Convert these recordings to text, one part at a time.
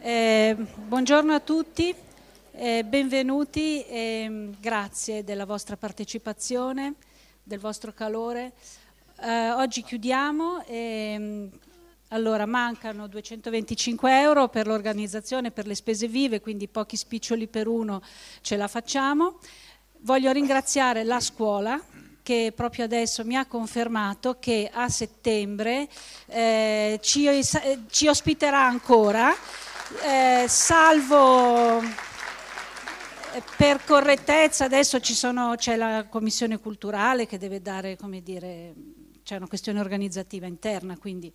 Eh, buongiorno a tutti, eh, benvenuti e grazie della vostra partecipazione, del vostro calore. Eh, oggi chiudiamo. E, allora, mancano 225 euro per l'organizzazione, per le spese vive, quindi pochi spiccioli per uno ce la facciamo. Voglio ringraziare la scuola che proprio adesso mi ha confermato che a settembre eh, ci, ci, ospiterà ancora, eh, salvo eh, per correttezza, adesso sono, c'è la commissione culturale che deve dare, come dire, c'è una questione organizzativa interna, quindi,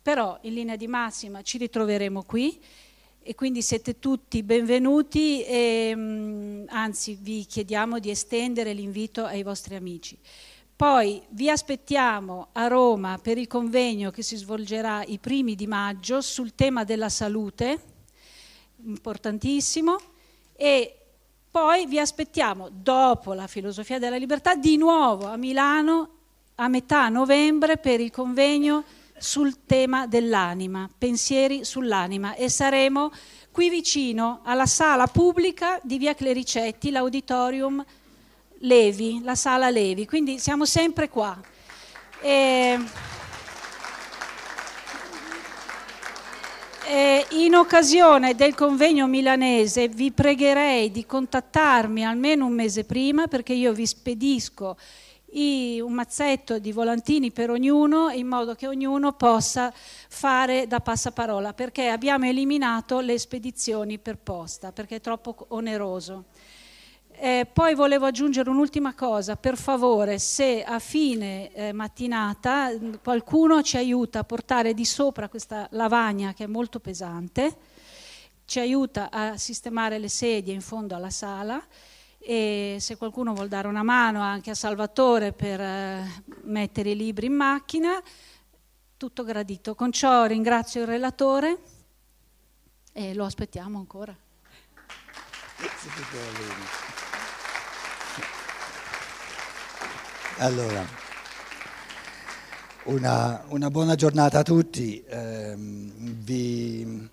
però in linea di massima ci ritroveremo qui e quindi siete tutti benvenuti e mm, anzi vi chiediamo di estendere l'invito ai vostri amici. Poi vi aspettiamo a Roma per il convegno che si svolgerà i primi di maggio sul tema della salute, importantissimo, e poi vi aspettiamo dopo la filosofia della libertà di nuovo a Milano a metà novembre per il convegno sul tema dell'anima, pensieri sull'anima. E saremo qui vicino alla sala pubblica di Via Clericetti, l'auditorium Levi, la sala Levi, quindi siamo sempre qua. E... E in occasione del convegno milanese vi pregherei di contattarmi almeno un mese prima perché io vi spedisco i, un mazzetto di volantini per ognuno in modo che ognuno possa fare da passaparola perché abbiamo eliminato le spedizioni per posta perché è troppo oneroso. Eh, poi volevo aggiungere un'ultima cosa, per favore, se a fine eh, mattinata qualcuno ci aiuta a portare di sopra questa lavagna che è molto pesante, ci aiuta a sistemare le sedie in fondo alla sala e se qualcuno vuol dare una mano anche a Salvatore per eh, mettere i libri in macchina, tutto gradito. Con ciò ringrazio il relatore e lo aspettiamo ancora. Allora, una, una buona giornata a tutti. Eh, vi,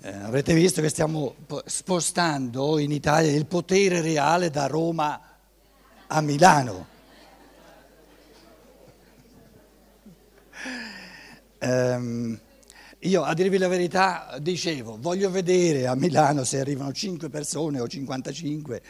eh, avrete visto che stiamo spostando in Italia il potere reale da Roma a Milano. Um, io a dirvi la verità dicevo, voglio vedere a Milano se arrivano 5 persone o 55.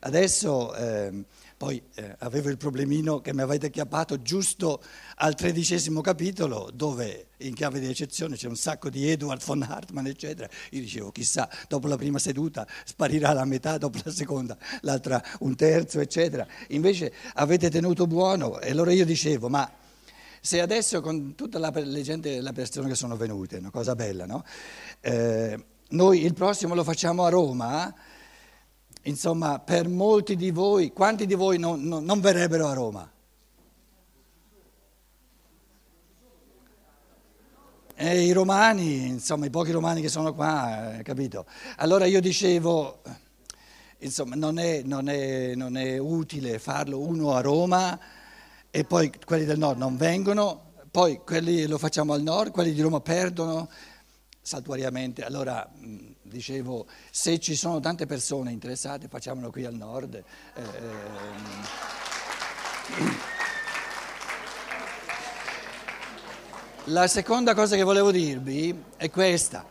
Adesso eh, poi eh, avevo il problemino che mi avete chiappato giusto al tredicesimo capitolo dove in chiave di eccezione c'è un sacco di Edward von Hartmann eccetera. Io dicevo chissà dopo la prima seduta sparirà la metà, dopo la seconda l'altra un terzo eccetera. Invece avete tenuto buono e allora io dicevo ma se adesso con tutta la, le gente, le persone che sono venute, una cosa bella no? Eh, noi il prossimo lo facciamo a Roma Insomma, per molti di voi, quanti di voi non, non, non verrebbero a Roma? E I romani, insomma, i pochi romani che sono qua, eh, capito? Allora io dicevo, insomma, non è, non, è, non è utile farlo uno a Roma e poi quelli del nord non vengono, poi quelli lo facciamo al nord, quelli di Roma perdono saltuariamente. Allora dicevo, se ci sono tante persone interessate facciamolo qui al nord. Eh, ehm. La seconda cosa che volevo dirvi è questa,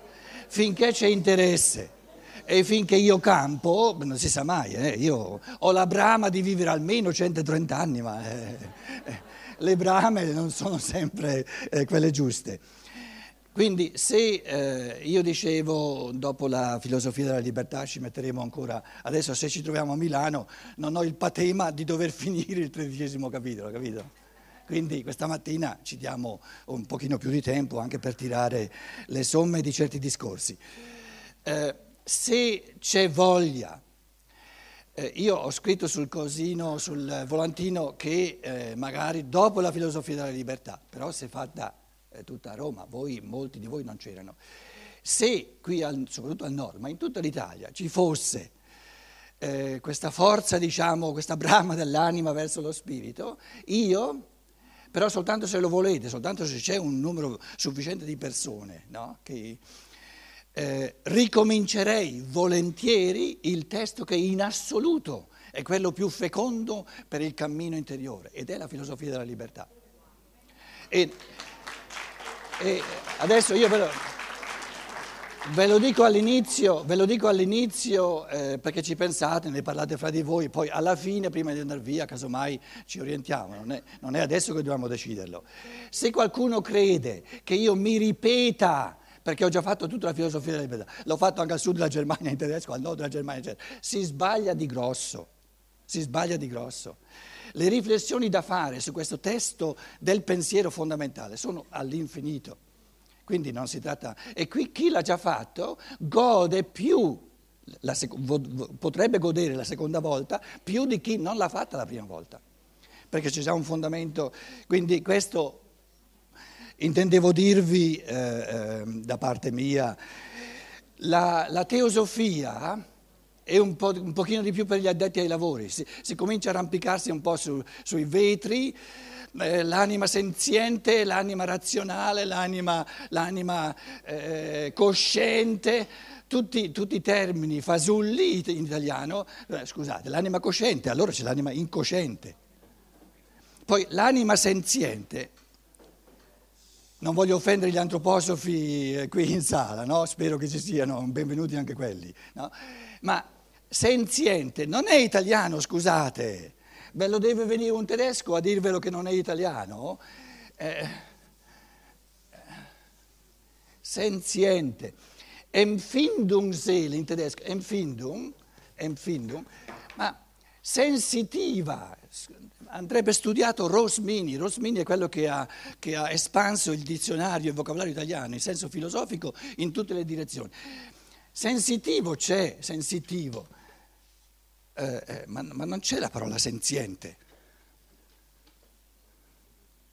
finché c'è interesse e finché io campo, non si sa mai, eh, io ho la brama di vivere almeno 130 anni, ma eh, eh, le brame non sono sempre eh, quelle giuste. Quindi se eh, io dicevo dopo la filosofia della libertà ci metteremo ancora, adesso se ci troviamo a Milano non ho il patema di dover finire il tredicesimo capitolo, capito? Quindi questa mattina ci diamo un pochino più di tempo anche per tirare le somme di certi discorsi. Eh, se c'è voglia, eh, io ho scritto sul cosino, sul volantino che eh, magari dopo la filosofia della libertà, però se fatta tutta Roma, voi, molti di voi non c'erano. Se qui, al, soprattutto al nord, ma in tutta l'Italia, ci fosse eh, questa forza, diciamo, questa brama dell'anima verso lo spirito, io, però soltanto se lo volete, soltanto se c'è un numero sufficiente di persone, no? che, eh, ricomincerei volentieri il testo che in assoluto è quello più fecondo per il cammino interiore ed è la filosofia della libertà. E, e adesso io ve lo, ve lo, dico all'inizio, ve lo dico all'inizio eh, perché ci pensate, ne parlate fra di voi, poi alla fine, prima di andare via, casomai ci orientiamo, non è, non è adesso che dobbiamo deciderlo. Se qualcuno crede che io mi ripeta perché ho già fatto tutta la filosofia della libertà, l'ho fatto anche al sud della Germania in tedesco, al nord della Germania, eccetera. Si sbaglia di grosso, si sbaglia di grosso. Le riflessioni da fare su questo testo del pensiero fondamentale sono all'infinito. Quindi non si tratta... E qui chi l'ha già fatto gode più, sec... potrebbe godere la seconda volta, più di chi non l'ha fatta la prima volta. Perché c'è già un fondamento. Quindi questo intendevo dirvi eh, eh, da parte mia. La, la teosofia e un, po', un pochino di più per gli addetti ai lavori. Si, si comincia a arrampicarsi un po' su, sui vetri, eh, l'anima senziente, l'anima razionale, l'anima, l'anima eh, cosciente, tutti, tutti, i termini fasulli in italiano, eh, scusate, l'anima cosciente, allora c'è l'anima incosciente. Poi l'anima senziente, non voglio offendere gli antroposofi eh, qui in sala, no? spero che ci siano, benvenuti anche quelli, no? ma senziente, non è italiano, scusate, ve lo deve venire un tedesco a dirvelo che non è italiano? Eh, senziente, Empfindungsseele in tedesco, Empfindung, Empfindung, ma sensitiva, andrebbe studiato Rosmini, Rosmini è quello che ha, che ha espanso il dizionario il vocabolario italiano in senso filosofico in tutte le direzioni. Sensitivo c'è, sensitivo, eh, eh, ma, ma, non c'è la parola senziente.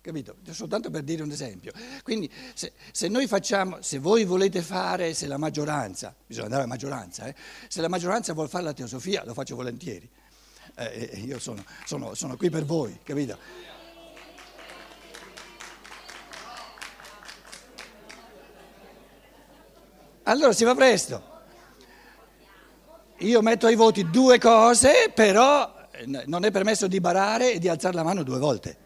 Capito? Soltanto per dire un esempio. Quindi se, se, noi facciamo, se voi volete fare, se la maggioranza, bisogna andare alla maggioranza, eh, se la maggioranza vuole fare la teosofia, lo faccio volentieri. Eh, eh, io sono, sono, sono qui per voi, capito? Allora si va presto. Io metto ai voti due cose, però eh, non è permesso di barare e di alzare la mano due volte.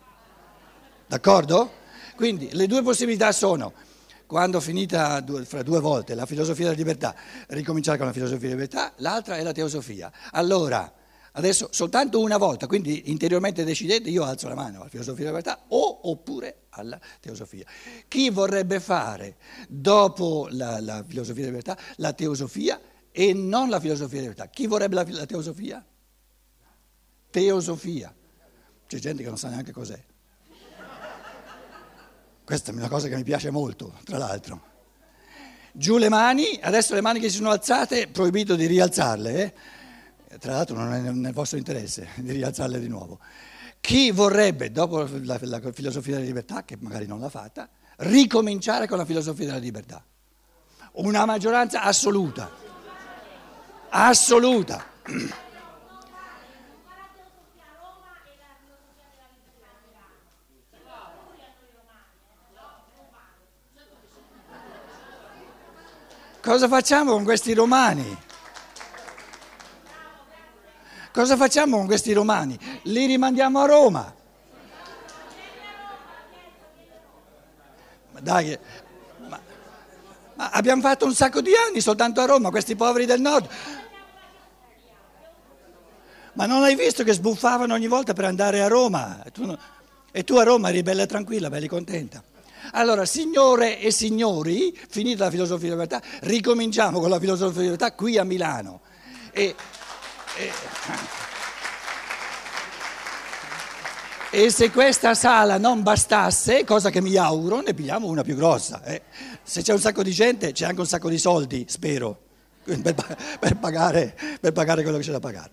D'accordo? Quindi le due possibilità sono, quando finita fra due volte la filosofia della libertà, ricominciare con la filosofia della libertà, l'altra è la teosofia. Allora, adesso soltanto una volta, quindi interiormente decidete, io alzo la mano alla filosofia della libertà o oppure alla teosofia. Chi vorrebbe fare dopo la, la filosofia della libertà la teosofia? E non la filosofia della verità. Chi vorrebbe la, la teosofia? Teosofia. C'è gente che non sa neanche cos'è. Questa è una cosa che mi piace molto, tra l'altro. Giù le mani, adesso le mani che si sono alzate, proibito di rialzarle, eh? tra l'altro non è nel vostro interesse di rialzarle di nuovo. Chi vorrebbe, dopo la, la filosofia della libertà, che magari non l'ha fatta, ricominciare con la filosofia della libertà? Una maggioranza assoluta assoluta. Cosa facciamo con questi romani? Cosa facciamo con questi romani? Li rimandiamo a Roma. Dai, ma, ma abbiamo fatto un sacco di anni soltanto a Roma, questi poveri del nord. Ma non hai visto che sbuffavano ogni volta per andare a Roma? E tu, e tu a Roma eri bella e tranquilla, bella e contenta. Allora, signore e signori, finita la filosofia della verità, ricominciamo con la filosofia della verità qui a Milano. E, e, e, se questa sala non bastasse, cosa che mi auguro, ne pigliamo una più grossa. Eh. Se c'è un sacco di gente, c'è anche un sacco di soldi, spero, per, per, pagare, per pagare quello che c'è da pagare.